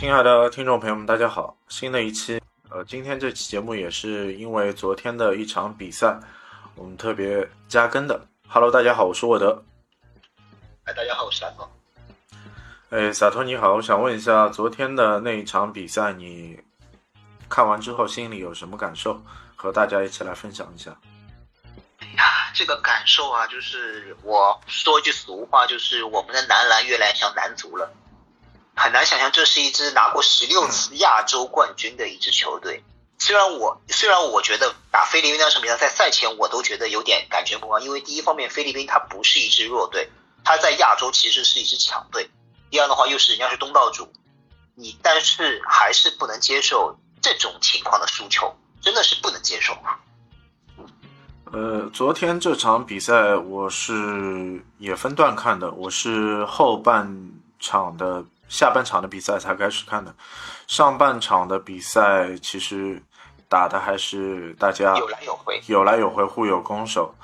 亲爱的听众朋友们，大家好！新的一期，呃，今天这期节目也是因为昨天的一场比赛，我们特别加更的。Hello，大家好，我是沃德。哎，大家好，我是洒脱。哎，洒脱你好，我想问一下，昨天的那一场比赛，你看完之后心里有什么感受？和大家一起来分享一下。哎呀，这个感受啊，就是我说一句俗话，就是我们的男篮越来越像男足了。很难想象这是一支拿过十六次亚洲冠军的一支球队。虽然我虽然我觉得打菲律宾那场比赛在赛前我都觉得有点感觉不安，因为第一方面菲律宾它不是一支弱队，它在亚洲其实是一支强队。第二的话又是人家是东道主，你但是还是不能接受这种情况的输球，真的是不能接受。呃，昨天这场比赛我是也分段看的，我是后半场的。下半场的比赛才开始看的，上半场的比赛其实打的还是大家有来有回，有来有回，互有攻守。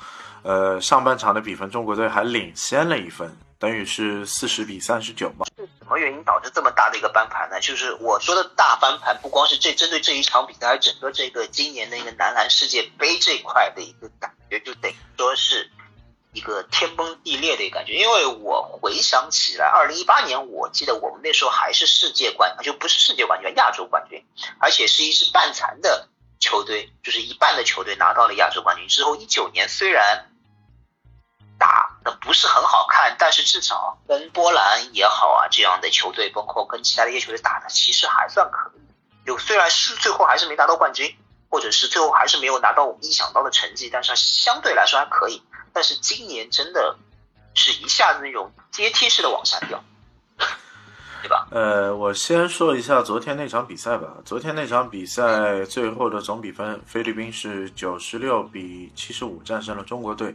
呃，上半场的比分，中国队还领先了一分，等于是四十比三十九嘛。是什么原因导致这么大的一个翻盘呢？就是我说的大翻盘，不光是这针对这一场比赛，而整个这个今年的一个男篮世界杯这块的一个感觉，就等于说是。一个天崩地裂的感觉，因为我回想起来，二零一八年，我记得我们那时候还是世界冠，就不是世界冠军，亚洲冠军，而且是一支半残的球队，就是一半的球队拿到了亚洲冠军。之后，一九年虽然打的不是很好看，但是至少跟波兰也好啊这样的球队，包括跟其他的一些球队打的其实还算可以，就虽然是最后还是没拿到冠军，或者是最后还是没有拿到我们意想到的成绩，但是相对来说还可以。但是今年真的是一下子那种阶梯式的往下掉，对吧？呃，我先说一下昨天那场比赛吧。昨天那场比赛最后的总比分，菲律宾是九十六比七十五战胜了中国队。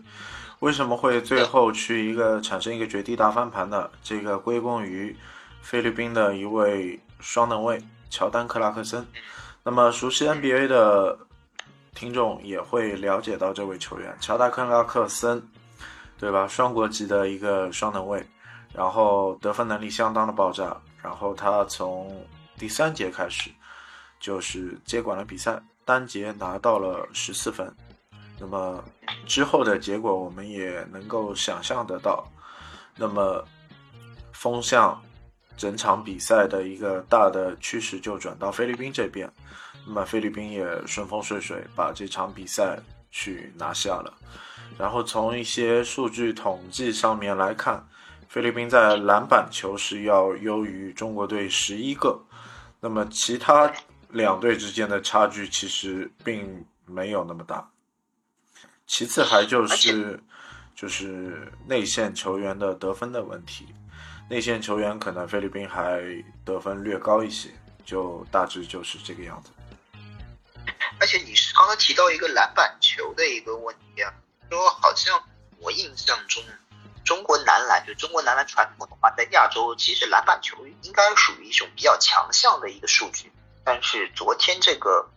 为什么会最后去一个产生一个绝地大翻盘呢？这个归功于菲律宾的一位双能卫乔丹克拉克森。那么熟悉 NBA 的。听众也会了解到这位球员乔达克拉克森，对吧？双国籍的一个双能卫，然后得分能力相当的爆炸。然后他从第三节开始就是接管了比赛，单节拿到了十四分。那么之后的结果我们也能够想象得到。那么风向整场比赛的一个大的趋势就转到菲律宾这边。那么菲律宾也顺风顺水把这场比赛去拿下了，然后从一些数据统计上面来看，菲律宾在篮板球是要优于中国队十一个，那么其他两队之间的差距其实并没有那么大。其次还就是就是内线球员的得分的问题，内线球员可能菲律宾还得分略高一些，就大致就是这个样子。而且你是刚刚提到一个篮板球的一个问题啊，说好像我印象中，中国男篮就中国男篮传统的话，在亚洲其实篮板球应该属于一种比较强项的一个数据，但是昨天这个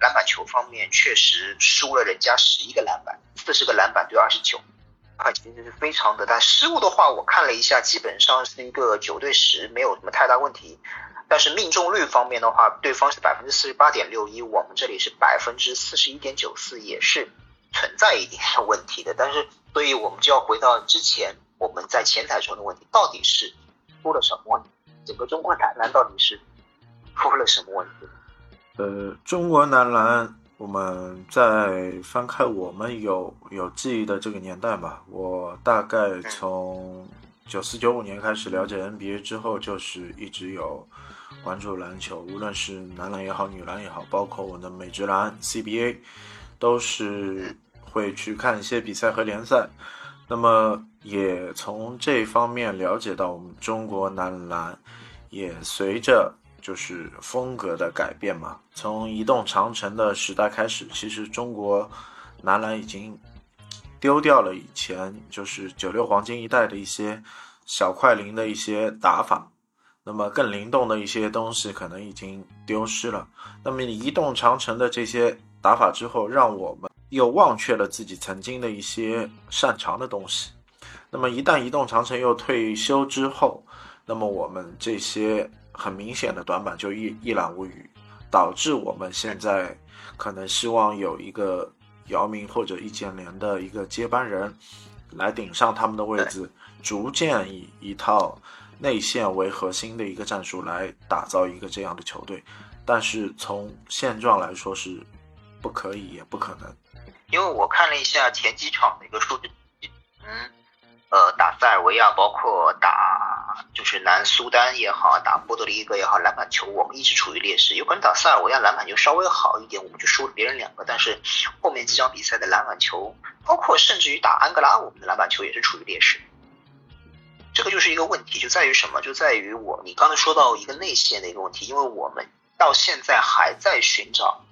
篮板球方面确实输了人家十一个篮板，四十个篮板对二十九，啊，其实是非常的，但失误的话我看了一下，基本上是一个九对十，没有什么太大问题。但是命中率方面的话，对方是百分之四十八点六一，我们这里是百分之四十一点九四，也是存在一点问题的。但是，所以我们就要回到之前我们在前台说的问题，到底是出了什么问题？整个中国男篮到底是出了什么问题？呃，中国男篮，我们在翻开我们有有记忆的这个年代吧，我大概从九四九五年开始了解 NBA 之后，就是一直有。关注篮球，无论是男篮也好，女篮也好，包括我的美职篮 CBA，都是会去看一些比赛和联赛。那么也从这方面了解到，我们中国男篮也随着就是风格的改变嘛。从移动长城的时代开始，其实中国男篮已经丢掉了以前就是九六黄金一代的一些小快灵的一些打法。那么更灵动的一些东西可能已经丢失了。那么移动长城的这些打法之后，让我们又忘却了自己曾经的一些擅长的东西。那么一旦移动长城又退休之后，那么我们这些很明显的短板，就一一览无余，导致我们现在可能希望有一个姚明或者易建联的一个接班人来顶上他们的位置，逐渐以一套内线为核心的一个战术来打造一个这样的球队。但是从现状来说是不可以也不可能，因为我看了一下前几场的一个数据，嗯，呃，打塞尔维亚，包括打就是南苏丹也好，打波多黎各也好，篮板球我们一直处于劣势。有可能打塞尔维亚篮板球稍微好一点，我们就输了别人两个。但是后面几场比赛的篮板球，包括甚至于打安哥拉，我们的篮板球也是处于劣势。这个就是一个问题，就在于什么？就在于我你刚才说到一个内线的一个问题，因为我们。到现在还在寻找，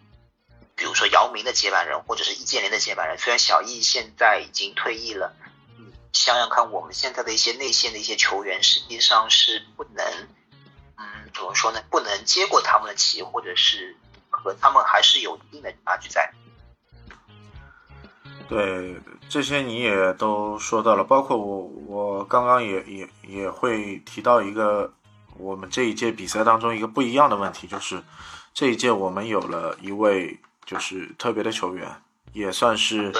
比如说姚明的接班人，或者是易建联的接班人。虽然小易现在已经退役了，想想看，我们现在的一些内线的一些球员，实际上是不能，嗯，怎么说呢？不能接过他们的旗，或者是和他们还是有一定的差距在。对，这些你也都说到了，包括我，我刚刚也也也会提到一个。我们这一届比赛当中一个不一样的问题就是，这一届我们有了一位就是特别的球员，也算是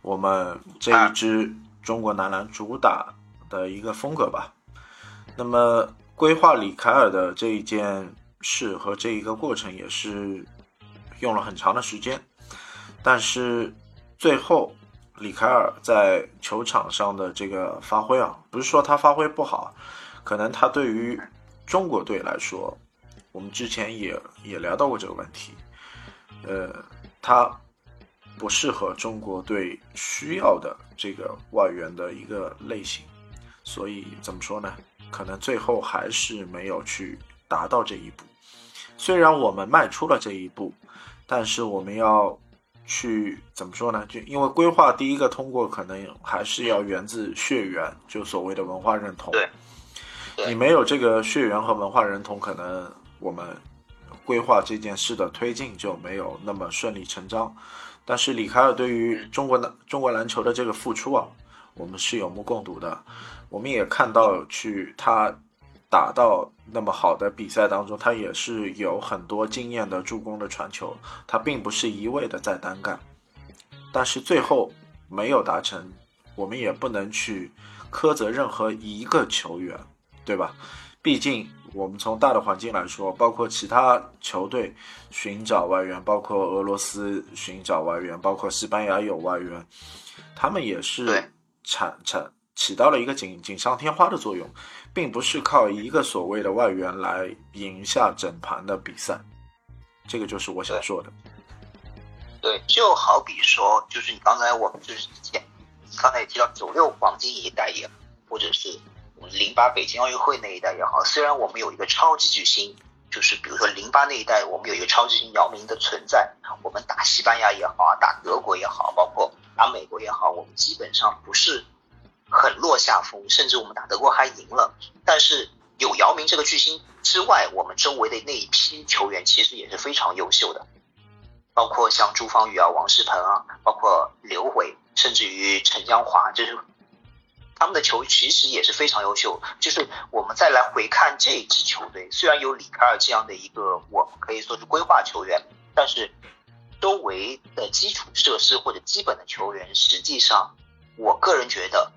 我们这一支中国男篮主打的一个风格吧。那么规划李凯尔的这一件事和这一个过程也是用了很长的时间，但是最后李凯尔在球场上的这个发挥啊，不是说他发挥不好，可能他对于中国队来说，我们之前也也聊到过这个问题，呃，他不适合中国队需要的这个外援的一个类型，所以怎么说呢？可能最后还是没有去达到这一步。虽然我们迈出了这一步，但是我们要去怎么说呢？就因为规划第一个通过，可能还是要源自血缘，就所谓的文化认同。对。你没有这个血缘和文化认同，可能我们规划这件事的推进就没有那么顺理成章。但是李凯尔对于中国篮中国篮球的这个付出啊，我们是有目共睹的。我们也看到，去他打到那么好的比赛当中，他也是有很多经验的助攻的传球，他并不是一味的在单干。但是最后没有达成，我们也不能去苛责任何一个球员。对吧？毕竟我们从大的环境来说，包括其他球队寻找外援，包括俄罗斯寻找外援，包括西班牙有外援，他们也是产产起到了一个锦锦上添花的作用，并不是靠一个所谓的外援来赢下整盘的比赛。这个就是我想说的。对，就好比说，就是你刚才我们就是之前，刚才也提到九六黄金一代也，或者是。零八北京奥运会那一代也好，虽然我们有一个超级巨星，就是比如说零八那一代，我们有一个超级巨星姚明的存在，我们打西班牙也好啊，打德国也好，包括打美国也好，我们基本上不是很落下风，甚至我们打德国还赢了。但是有姚明这个巨星之外，我们周围的那一批球员其实也是非常优秀的，包括像朱芳雨啊、王仕鹏啊，包括刘伟，甚至于陈江华，就是。他们的球其实也是非常优秀，就是我们再来回看这支球队，虽然有里卡尔这样的一个我们可以说是规划球员，但是周围的基础设施或者基本的球员，实际上我个人觉得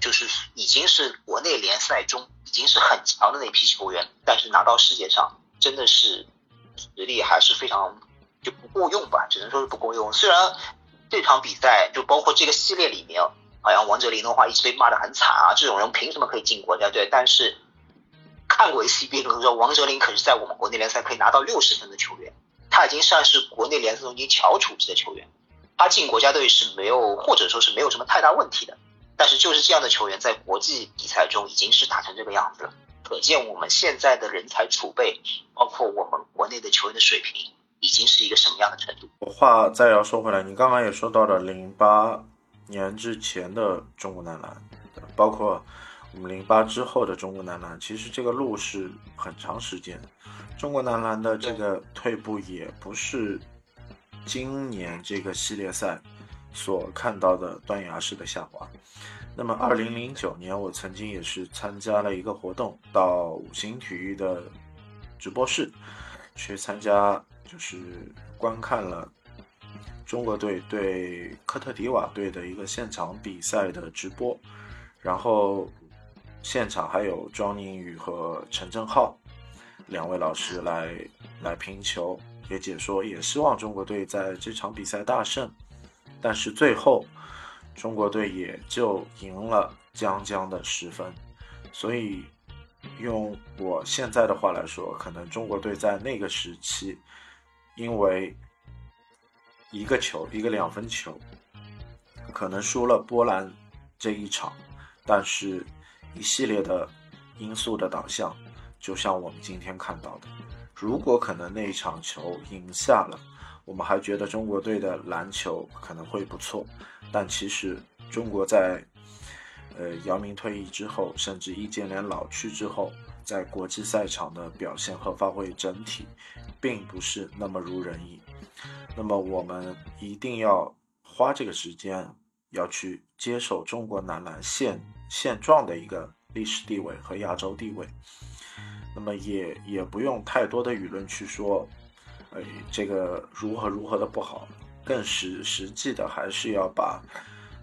就是已经是国内联赛中已经是很强的那批球员，但是拿到世界上真的是实力还是非常就不够用吧，只能说是不够用。虽然这场比赛就包括这个系列里面。好像王哲林的话一直被骂的很惨啊，这种人凭什么可以进国家队？但是看过 CBA 的说，王哲林可是在我们国内联赛可以拿到六十分的球员，他已经算是国内联赛中已经翘楚级的球员，他进国家队是没有或者说是没有什么太大问题的。但是就是这样的球员在国际比赛中已经是打成这个样子了，可见我们现在的人才储备，包括我们国内的球员的水平，已经是一个什么样的程度？话再要说回来，你刚刚也说到了零八。年之前的中国男篮，包括我们零八之后的中国男篮，其实这个路是很长时间。中国男篮的这个退步也不是今年这个系列赛所看到的断崖式的下滑。那么，二零零九年我曾经也是参加了一个活动，到五星体育的直播室去参加，就是观看了中国队对科特迪瓦队的一个现场比赛的直播，然后现场还有庄宁宇和陈正浩两位老师来来评球，也解说，也希望中国队在这场比赛大胜，但是最后中国队也就赢了将将的十分，所以。用我现在的话来说，可能中国队在那个时期，因为一个球，一个两分球，可能输了波兰这一场，但是一系列的因素的导向，就像我们今天看到的，如果可能那一场球赢下了，我们还觉得中国队的篮球可能会不错，但其实中国在。呃，姚明退役之后，甚至易建联老去之后，在国际赛场的表现和发挥整体，并不是那么如人意。那么，我们一定要花这个时间，要去接受中国男篮现现状的一个历史地位和亚洲地位。那么，也也不用太多的舆论去说，哎，这个如何如何的不好。更实实际的，还是要把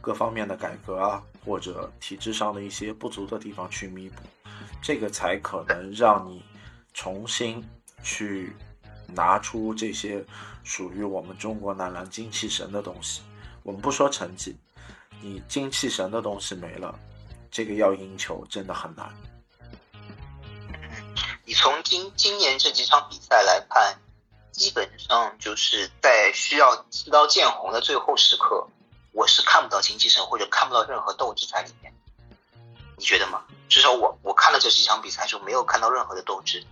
各方面的改革啊。或者体制上的一些不足的地方去弥补，这个才可能让你重新去拿出这些属于我们中国男篮精气神的东西。我们不说成绩，你精气神的东西没了，这个要赢球真的很难。你从今今年这几场比赛来看，基本上就是在需要刺刀见红的最后时刻。我是看不到精气神，或者看不到任何斗志在里面，你觉得吗？至少我我看了这几场比赛就没有看到任何的斗志，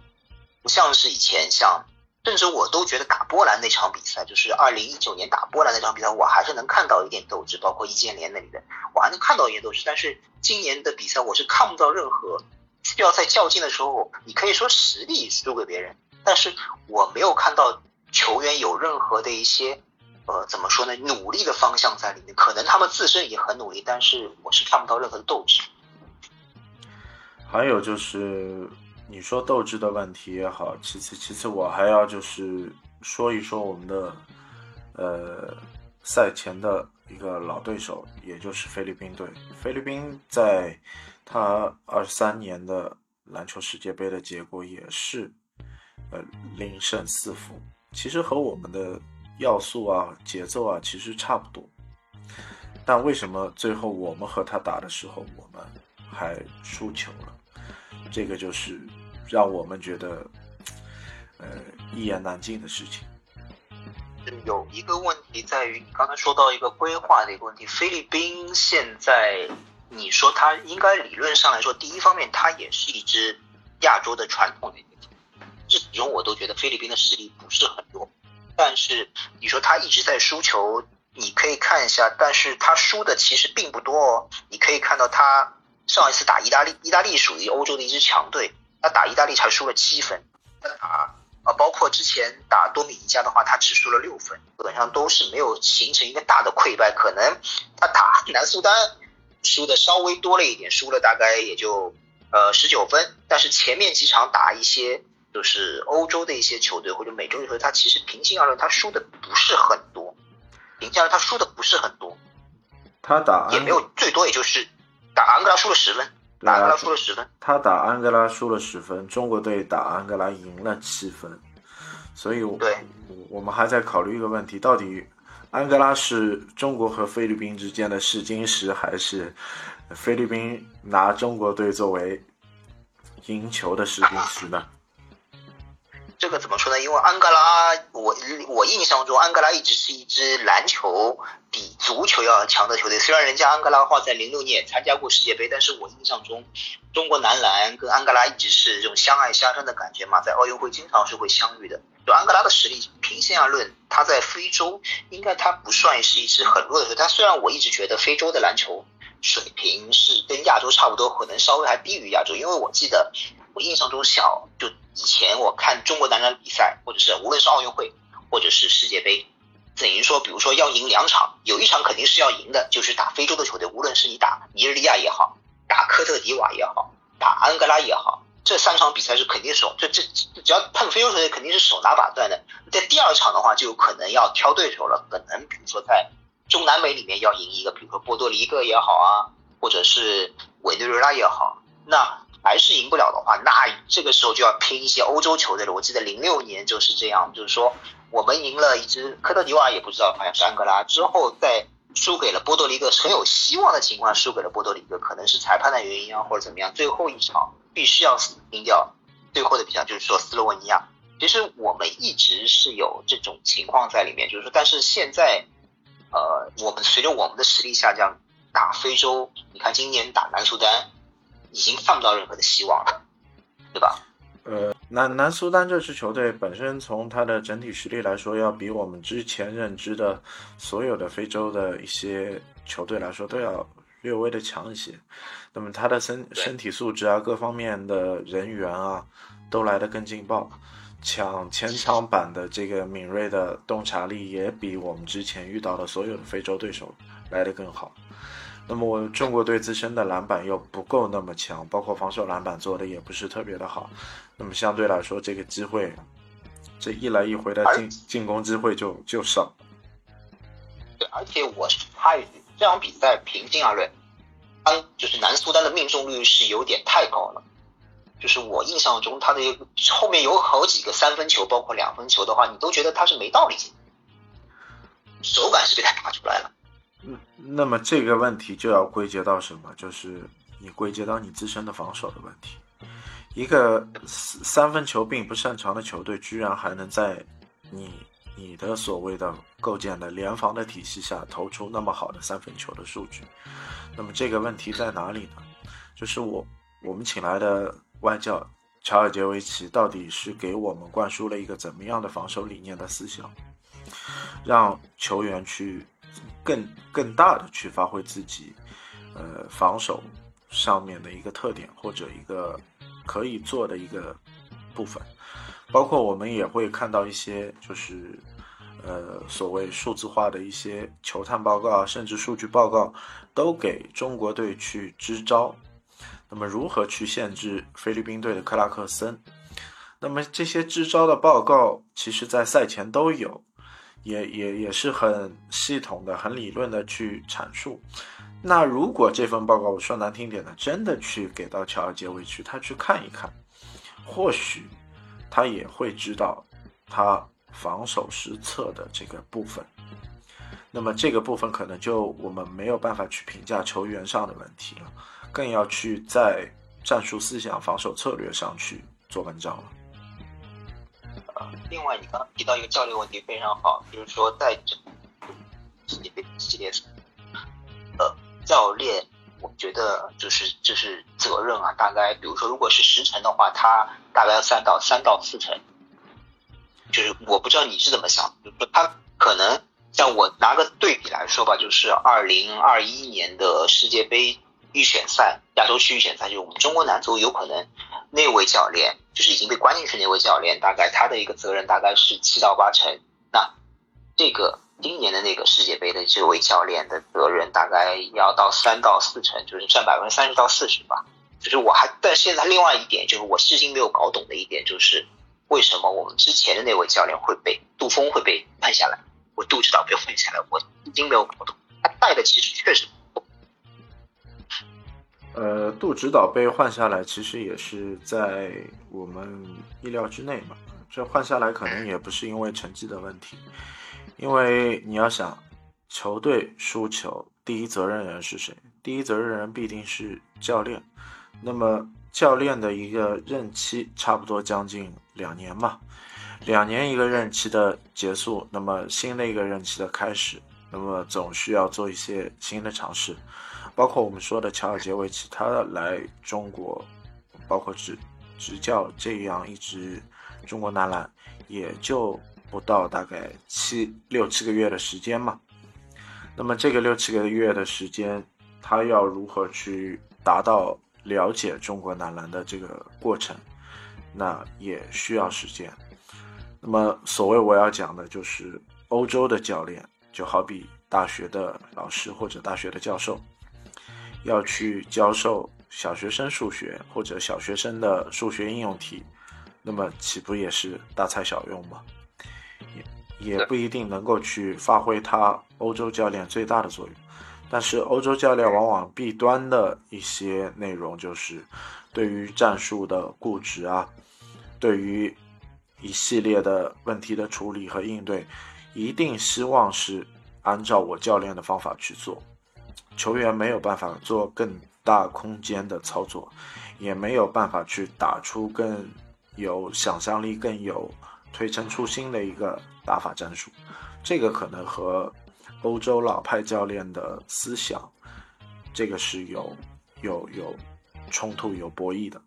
不像是以前像，甚至我都觉得打波兰那场比赛，就是二零一九年打波兰那场比赛，我还是能看到一点斗志，包括易建联那里的，我还能看到一点斗志。但是今年的比赛，我是看不到任何需要在较劲的时候，你可以说实力输给别人，但是我没有看到球员有任何的一些。呃，怎么说呢？努力的方向在里面，可能他们自身也很努力，但是我是看不到任何的斗志。还有就是你说斗志的问题也好，其次其次我还要就是说一说我们的呃赛前的一个老对手，也就是菲律宾队。菲律宾在他二三年的篮球世界杯的结果也是呃零胜四负，其实和我们的。要素啊，节奏啊，其实差不多，但为什么最后我们和他打的时候，我们还输球了？这个就是让我们觉得，呃，一言难尽的事情。有一个问题在于，你刚才说到一个规划的一个问题，菲律宾现在，你说它应该理论上来说，第一方面它也是一支亚洲的传统的一个球队，始终我都觉得菲律宾的实力不是很弱。但是你说他一直在输球，你可以看一下，但是他输的其实并不多哦。你可以看到他上一次打意大利，意大利属于欧洲的一支强队，他打意大利才输了七分。他打啊，包括之前打多米尼加的话，他只输了六分，基本上都是没有形成一个大的溃败。可能他打南苏丹输的稍微多了一点，输了大概也就呃十九分，但是前面几场打一些。就是欧洲的一些球队或者美洲的球队，他其实平心而论，他输的不是很多。平心而论，他输的不是很多。他打也没有最多，也就是打安哥拉输了十分，打安哥拉输了十分。他打安哥拉输了十分，中国队打安哥拉赢了七分。所以，对，我们还在考虑一个问题：到底安哥拉是中国和菲律宾之间的试金石，还是菲律宾拿中国队作为赢球的试金石呢？这个怎么说呢？因为安哥拉，我我印象中安哥拉一直是一支篮球比足球要强的球队。虽然人家安哥拉的话在零六年也参加过世界杯，但是我印象中中国男篮跟安哥拉一直是这种相爱相杀的感觉嘛，在奥运会经常是会相遇的。就安哥拉的实力，平心而论，他在非洲应该他不算是一支很弱的球队。他虽然我一直觉得非洲的篮球水平是跟亚洲差不多，可能稍微还低于亚洲，因为我记得我印象中小就。以前我看中国男篮比赛，或者是无论是奥运会，或者是世界杯，等于说，比如说要赢两场，有一场肯定是要赢的，就是打非洲的球队，无论是你打尼日利亚也好，打科特迪瓦也好，打安哥拉也好，这三场比赛是肯定手，这这只要碰非洲球队肯定是手拿把攥的。在第二场的话，就有可能要挑对手了，可能比如说在中南美里面要赢一个，比如说波多黎各也好啊，或者是委内瑞拉也好，那还是赢不了的话，那这个时候就要拼一些欧洲球队了。我记得零六年就是这样，就是说我们赢了一支科特迪瓦，也不知道好像是安哥拉，之后在输给了波多黎各，很有希望的情况输给了波多黎各，可能是裁判的原因啊，或者怎么样，最后一场。必须要死拼掉最后的比赛，就是说斯洛文尼亚。其实我们一直是有这种情况在里面，就是说，但是现在，呃，我们随着我们的实力下降，打非洲，你看今年打南苏丹，已经看不到任何的希望了，对吧？呃，南南苏丹这支球队本身从它的整体实力来说，要比我们之前认知的所有的非洲的一些球队来说都要。略微的强一些，那么他的身身体素质啊，各方面的人员啊，都来得更劲爆，抢前场板的这个敏锐的洞察力也比我们之前遇到的所有的非洲对手来得更好。那么我中国队自身的篮板又不够那么强，包括防守篮板做的也不是特别的好，那么相对来说这个机会，这一来一回的进进攻机会就就少。对，而且我是怕一句。这场比赛平心而论，当就是南苏丹的命中率是有点太高了。就是我印象中，他的后面有好几个三分球，包括两分球的话，你都觉得他是没道理，手感是被他打出来了。嗯，那么这个问题就要归结到什么？就是你归结到你自身的防守的问题。一个三分球并不擅长的球队，居然还能在你。你的所谓的构建的联防的体系下投出那么好的三分球的数据，那么这个问题在哪里呢？就是我我们请来的外教乔尔杰维奇到底是给我们灌输了一个怎么样的防守理念的思想，让球员去更更大的去发挥自己呃防守上面的一个特点或者一个可以做的一个部分。包括我们也会看到一些，就是，呃，所谓数字化的一些球探报告，甚至数据报告，都给中国队去支招。那么，如何去限制菲律宾队的克拉克森？那么这些支招的报告，其实在赛前都有，也也也是很系统的、很理论的去阐述。那如果这份报告我说难听点的，真的去给到乔尔杰维奇，他去看一看，或许。他也会知道他防守失策的这个部分，那么这个部分可能就我们没有办法去评价球员上的问题了，更要去在战术思想、防守策略上去做文章了。另外，你刚刚提到一个教练问题非常好，就是说在这世界杯系列赛，呃，教练。我觉得就是就是责任啊，大概比如说，如果是十成的话，他大概要三到三到四成。就是我不知道你是怎么想，就是说他可能像我拿个对比来说吧，就是二零二一年的世界杯预选赛，亚洲区预选赛，就是我们中国男足有可能那位教练就是已经被关进去那位教练，大概他的一个责任大概是七到八成。那这个。今年的那个世界杯的这位教练的责任大概要到三到四成，就是占百分之三十到四十吧。就是我还，但现在另外一点就是我至今没有搞懂的一点就是，为什么我们之前的那位教练会被杜峰会被换下来，我杜指导被换下来，我至今没有搞懂。他带的其实确实，呃，杜指导被换下来其实也是在我们意料之内嘛。这换下来可能也不是因为成绩的问题。因为你要想，球队输球，第一责任人是谁？第一责任人必定是教练。那么教练的一个任期差不多将近两年嘛，两年一个任期的结束，那么新的一个任期的开始，那么总需要做一些新的尝试。包括我们说的乔尔杰维奇，他来中国，包括执执教这样一支中国男篮，也就。不到大概七六七个月的时间嘛，那么这个六七个月的时间，他要如何去达到了解中国男篮的这个过程，那也需要时间。那么所谓我要讲的就是欧洲的教练，就好比大学的老师或者大学的教授，要去教授小学生数学或者小学生的数学应用题，那么岂不也是大材小用吗？也也不一定能够去发挥他欧洲教练最大的作用。但是欧洲教练往往弊端的一些内容就是，对于战术的固执啊，对于一系列的问题的处理和应对，一定希望是按照我教练的方法去做，球员没有办法做更大空间的操作，也没有办法去打出更有想象力、更有推陈出新的一个打法战术，这个可能和。欧洲老派教练的思想，这个是有有有冲突、有博弈的。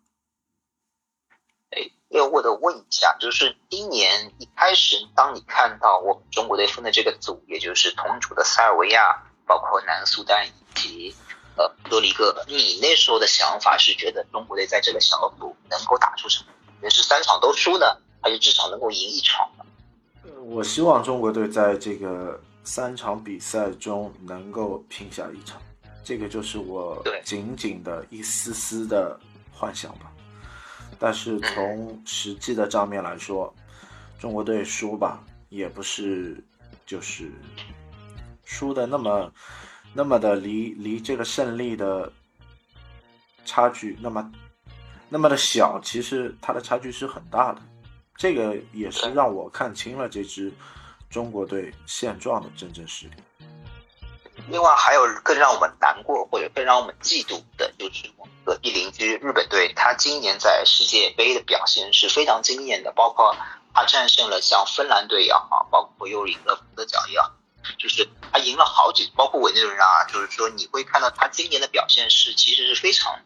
哎，要我的问一下，就是今年一开始，当你看到我们中国队分的这个组，也就是同组的塞尔维亚、包括南苏丹以及呃多里戈，你那时候的想法是觉得中国队在这个小组能够打出什么？也是三场都输呢，还是至少能够赢一场呢？我希望中国队在这个。三场比赛中能够拼下一场，这个就是我仅仅的一丝丝的幻想吧。但是从实际的账面来说，中国队输吧，也不是就是输的那么那么的离离这个胜利的差距那么那么的小，其实它的差距是很大的。这个也是让我看清了这支。中国队现状的真正实力。另外，还有更让我们难过或者更让我们嫉妒的，就是我们隔壁邻居日本队，他今年在世界杯的表现是非常惊艳的，包括他战胜了像芬兰队也好，包括又赢了德甲也好，就是他赢了好几，包括委内瑞拉，就是说你会看到他今年的表现是其实是非常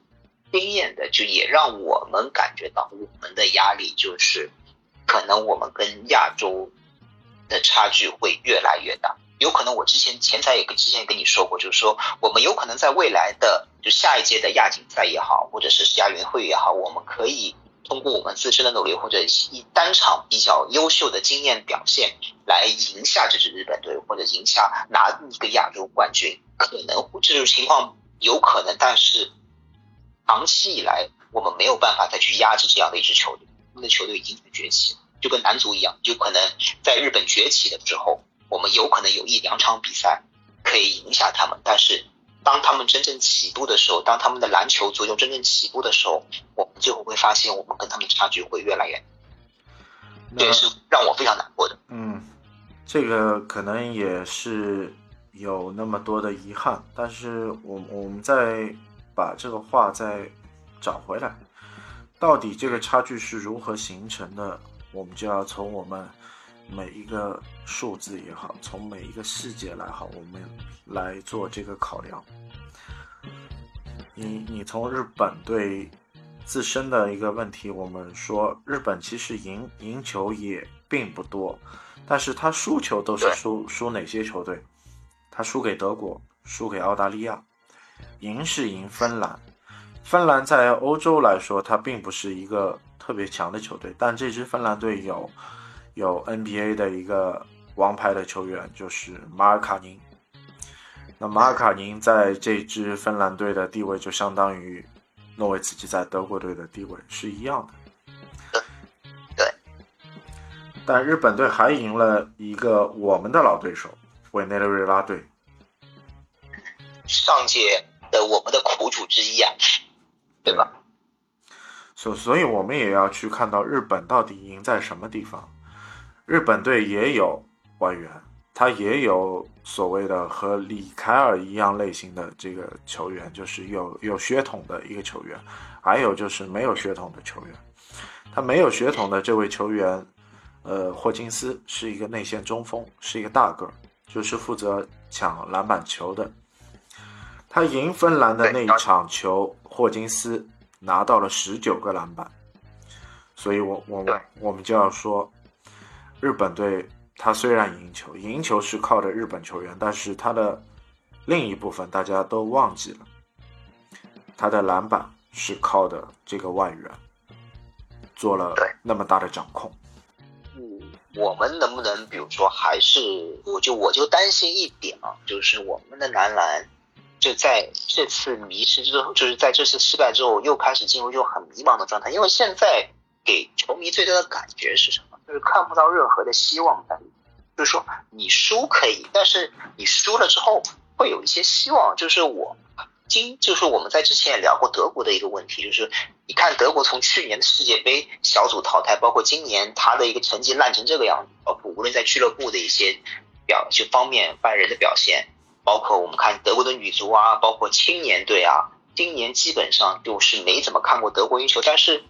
惊艳的，就也让我们感觉到我们的压力就是可能我们跟亚洲。的差距会越来越大，有可能我之前前台也跟之前跟你说过，就是说我们有可能在未来的就下一届的亚锦赛也好，或者是亚运会也好，我们可以通过我们自身的努力，或者以单场比较优秀的经验表现来赢下这支日本队，或者赢下拿一个亚洲冠军，可能这种情况有可能，但是长期以来我们没有办法再去压制这样的一支球队，他们的球队已经崛起了。就跟男足一样，就可能在日本崛起的时候，我们有可能有一两场比赛可以赢下他们。但是，当他们真正起步的时候，当他们的篮球足球真正起步的时候，我们最后会发现，我们跟他们差距会越来越，这也是让我非常难过的。嗯，这个可能也是有那么多的遗憾，但是我我们再把这个话再找回来，到底这个差距是如何形成的？我们就要从我们每一个数字也好，从每一个细节来好，我们来做这个考量。你你从日本队自身的一个问题，我们说日本其实赢赢球也并不多，但是他输球都是输输哪些球队？他输给德国，输给澳大利亚，赢是赢芬兰。芬兰在欧洲来说，它并不是一个。特别强的球队，但这支芬兰队有有 NBA 的一个王牌的球员，就是马尔卡宁。那马尔卡宁在这支芬兰队的地位，就相当于诺维茨基在德国队的地位是一样的。对。但日本队还赢了一个我们的老对手委内瑞拉队，上届的我们的苦主之一啊，对吧？所所以，我们也要去看到日本到底赢在什么地方。日本队也有外援，他也有所谓的和李凯尔一样类型的这个球员，就是有有血统的一个球员，还有就是没有血统的球员。他没有血统的这位球员，呃，霍金斯是一个内线中锋，是一个大个儿，就是负责抢篮板球的。他赢芬兰的那一场球，霍金斯。拿到了十九个篮板，所以我我们我们就要说，日本队他虽然赢球，赢球是靠着日本球员，但是他的另一部分大家都忘记了，他的篮板是靠的这个外援做了那么大的掌控。嗯，我们能不能比如说还是我就我就担心一点啊，就是我们的男篮就在这次迷失之后，就是在这次失败之后，又开始进入一种很迷茫的状态。因为现在给球迷最大的感觉是什么？就是看不到任何的希望在里面。就是说，你输可以，但是你输了之后会有一些希望。就是我今，就是我们在之前也聊过德国的一个问题，就是你看德国从去年的世界杯小组淘汰，包括今年他的一个成绩烂成这个样子，包括无论在俱乐部的一些表就方面，拜仁的表现。包括我们看德国的女足啊，包括青年队啊，今年基本上就是没怎么看过德国运球，但是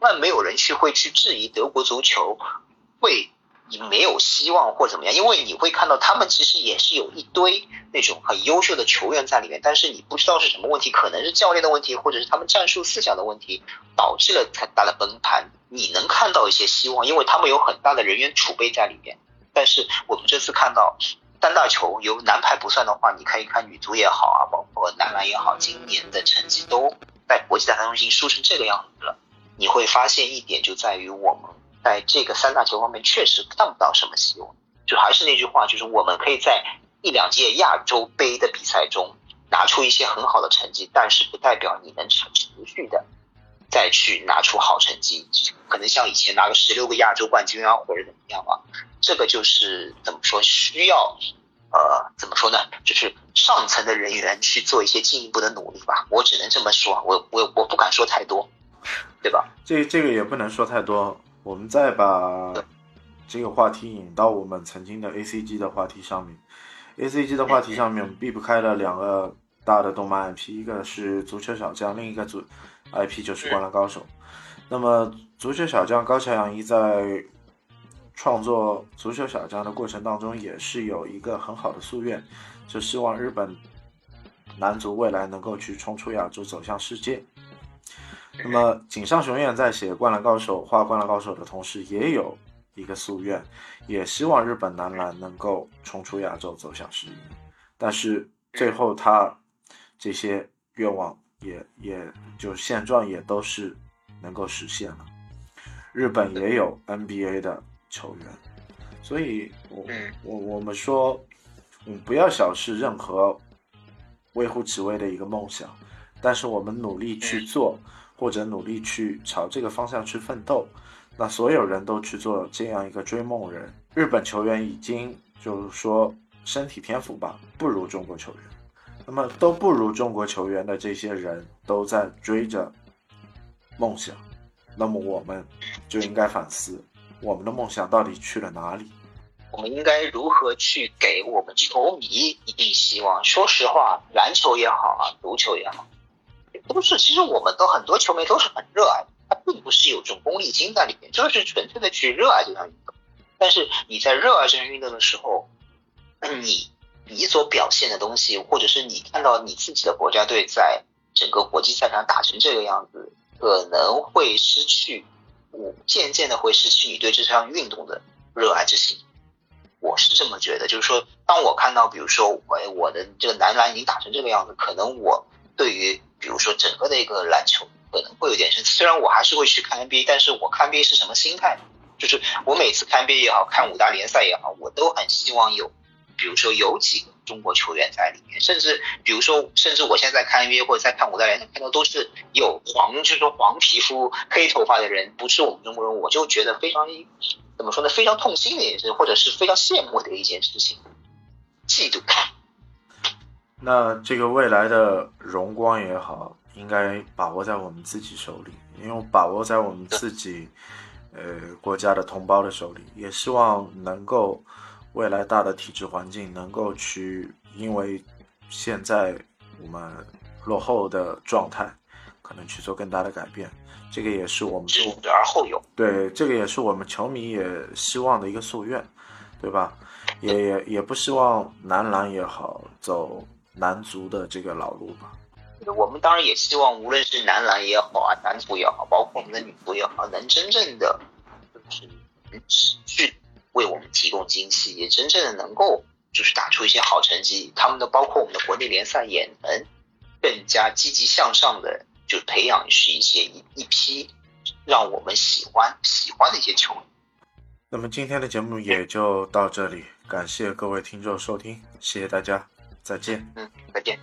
那没有人去会去质疑德国足球会你没有希望或怎么样，因为你会看到他们其实也是有一堆那种很优秀的球员在里面，但是你不知道是什么问题，可能是教练的问题，或者是他们战术思想的问题，导致了很大的崩盘。你能看到一些希望，因为他们有很大的人员储备在里面，但是我们这次看到。三大球由男排不算的话，你看一看女足也好啊，包括男篮也好，今年的成绩都在国际大赛中心输成这个样子了。你会发现一点就在于我们在这个三大球方面确实看不到什么希望。就还是那句话，就是我们可以在一两届亚洲杯的比赛中拿出一些很好的成绩，但是不代表你能持续的再去拿出好成绩。可能像以前拿个十六个亚洲冠军啊，或者怎么样啊。这个就是怎么说，需要呃怎么说呢？就是上层的人员去做一些进一步的努力吧。我只能这么说，我我我不敢说太多，对吧？这这个也不能说太多。我们再把这个话题引到我们曾经的 A C G 的话题上面。A C G 的话题上面避不开了两个大的动漫 IP，一个是足球小将，另一个足 IP 就是灌篮高手。那么足球小将高桥阳一在。创作足球小将的过程当中，也是有一个很好的夙愿，就希望日本男足未来能够去冲出亚洲，走向世界。那么井上雄彦在写《灌篮高手》画《灌篮高手》的同时，也有一个夙愿，也希望日本男篮能够冲出亚洲，走向世界。但是最后他这些愿望也也就现状也都是能够实现了。日本也有 NBA 的。球员，所以，我我我们说，嗯，不要小视任何微乎其微的一个梦想，但是我们努力去做，或者努力去朝这个方向去奋斗，那所有人都去做这样一个追梦人。日本球员已经就是说身体天赋吧不如中国球员，那么都不如中国球员的这些人都在追着梦想，那么我们就应该反思。我们的梦想到底去了哪里？我们应该如何去给我们球迷一定希望？说实话，篮球也好啊，足球也好，都是其实我们都很多球迷都是很热爱，他并不是有这种功利心在里面，就是纯粹的去热爱这项运动。但是你在热爱这项运动的时候，你你所表现的东西，或者是你看到你自己的国家队在整个国际赛场打成这个样子，可能会失去。我渐渐的会失去你对这项运动的热爱之心，我是这么觉得。就是说，当我看到，比如说，我我的这个男篮已经打成这个样子，可能我对于，比如说整个的一个篮球，可能会有点生。虽然我还是会去看 NBA，但是我看 NBA 是什么心态？就是我每次看 NBA 也好看五大联赛也好，我都很希望有，比如说有几个。中国球员在里面，甚至比如说，甚至我现在看 NBA 或者在看五大联赛，看到都是有黄，就是说黄皮肤、黑头发的人，不是我们中国人，我就觉得非常怎么说呢？非常痛心的一件事，或者是非常羡慕的一件事情，嫉妒。那这个未来的荣光也好，应该把握在我们自己手里，因为把握在我们自己呃国家的同胞的手里，也希望能够。未来大的体制环境能够去，因为现在我们落后的状态，可能去做更大的改变，这个也是我们知而后勇。对，这个也是我们球迷也希望的一个夙愿，对吧？也也也不希望男篮也好走男足的这个老路吧。我们当然也希望，无论是男篮也好啊，男足也好，包括我们的女足也好，能真正的就是持续。为我们提供惊喜，也真正的能够就是打出一些好成绩。他们的包括我们的国内联赛也能更加积极向上的，就培养是一些一一批让我们喜欢喜欢的一些球员。那么今天的节目也就到这里，感谢各位听众收听，谢谢大家，再见。嗯，再见。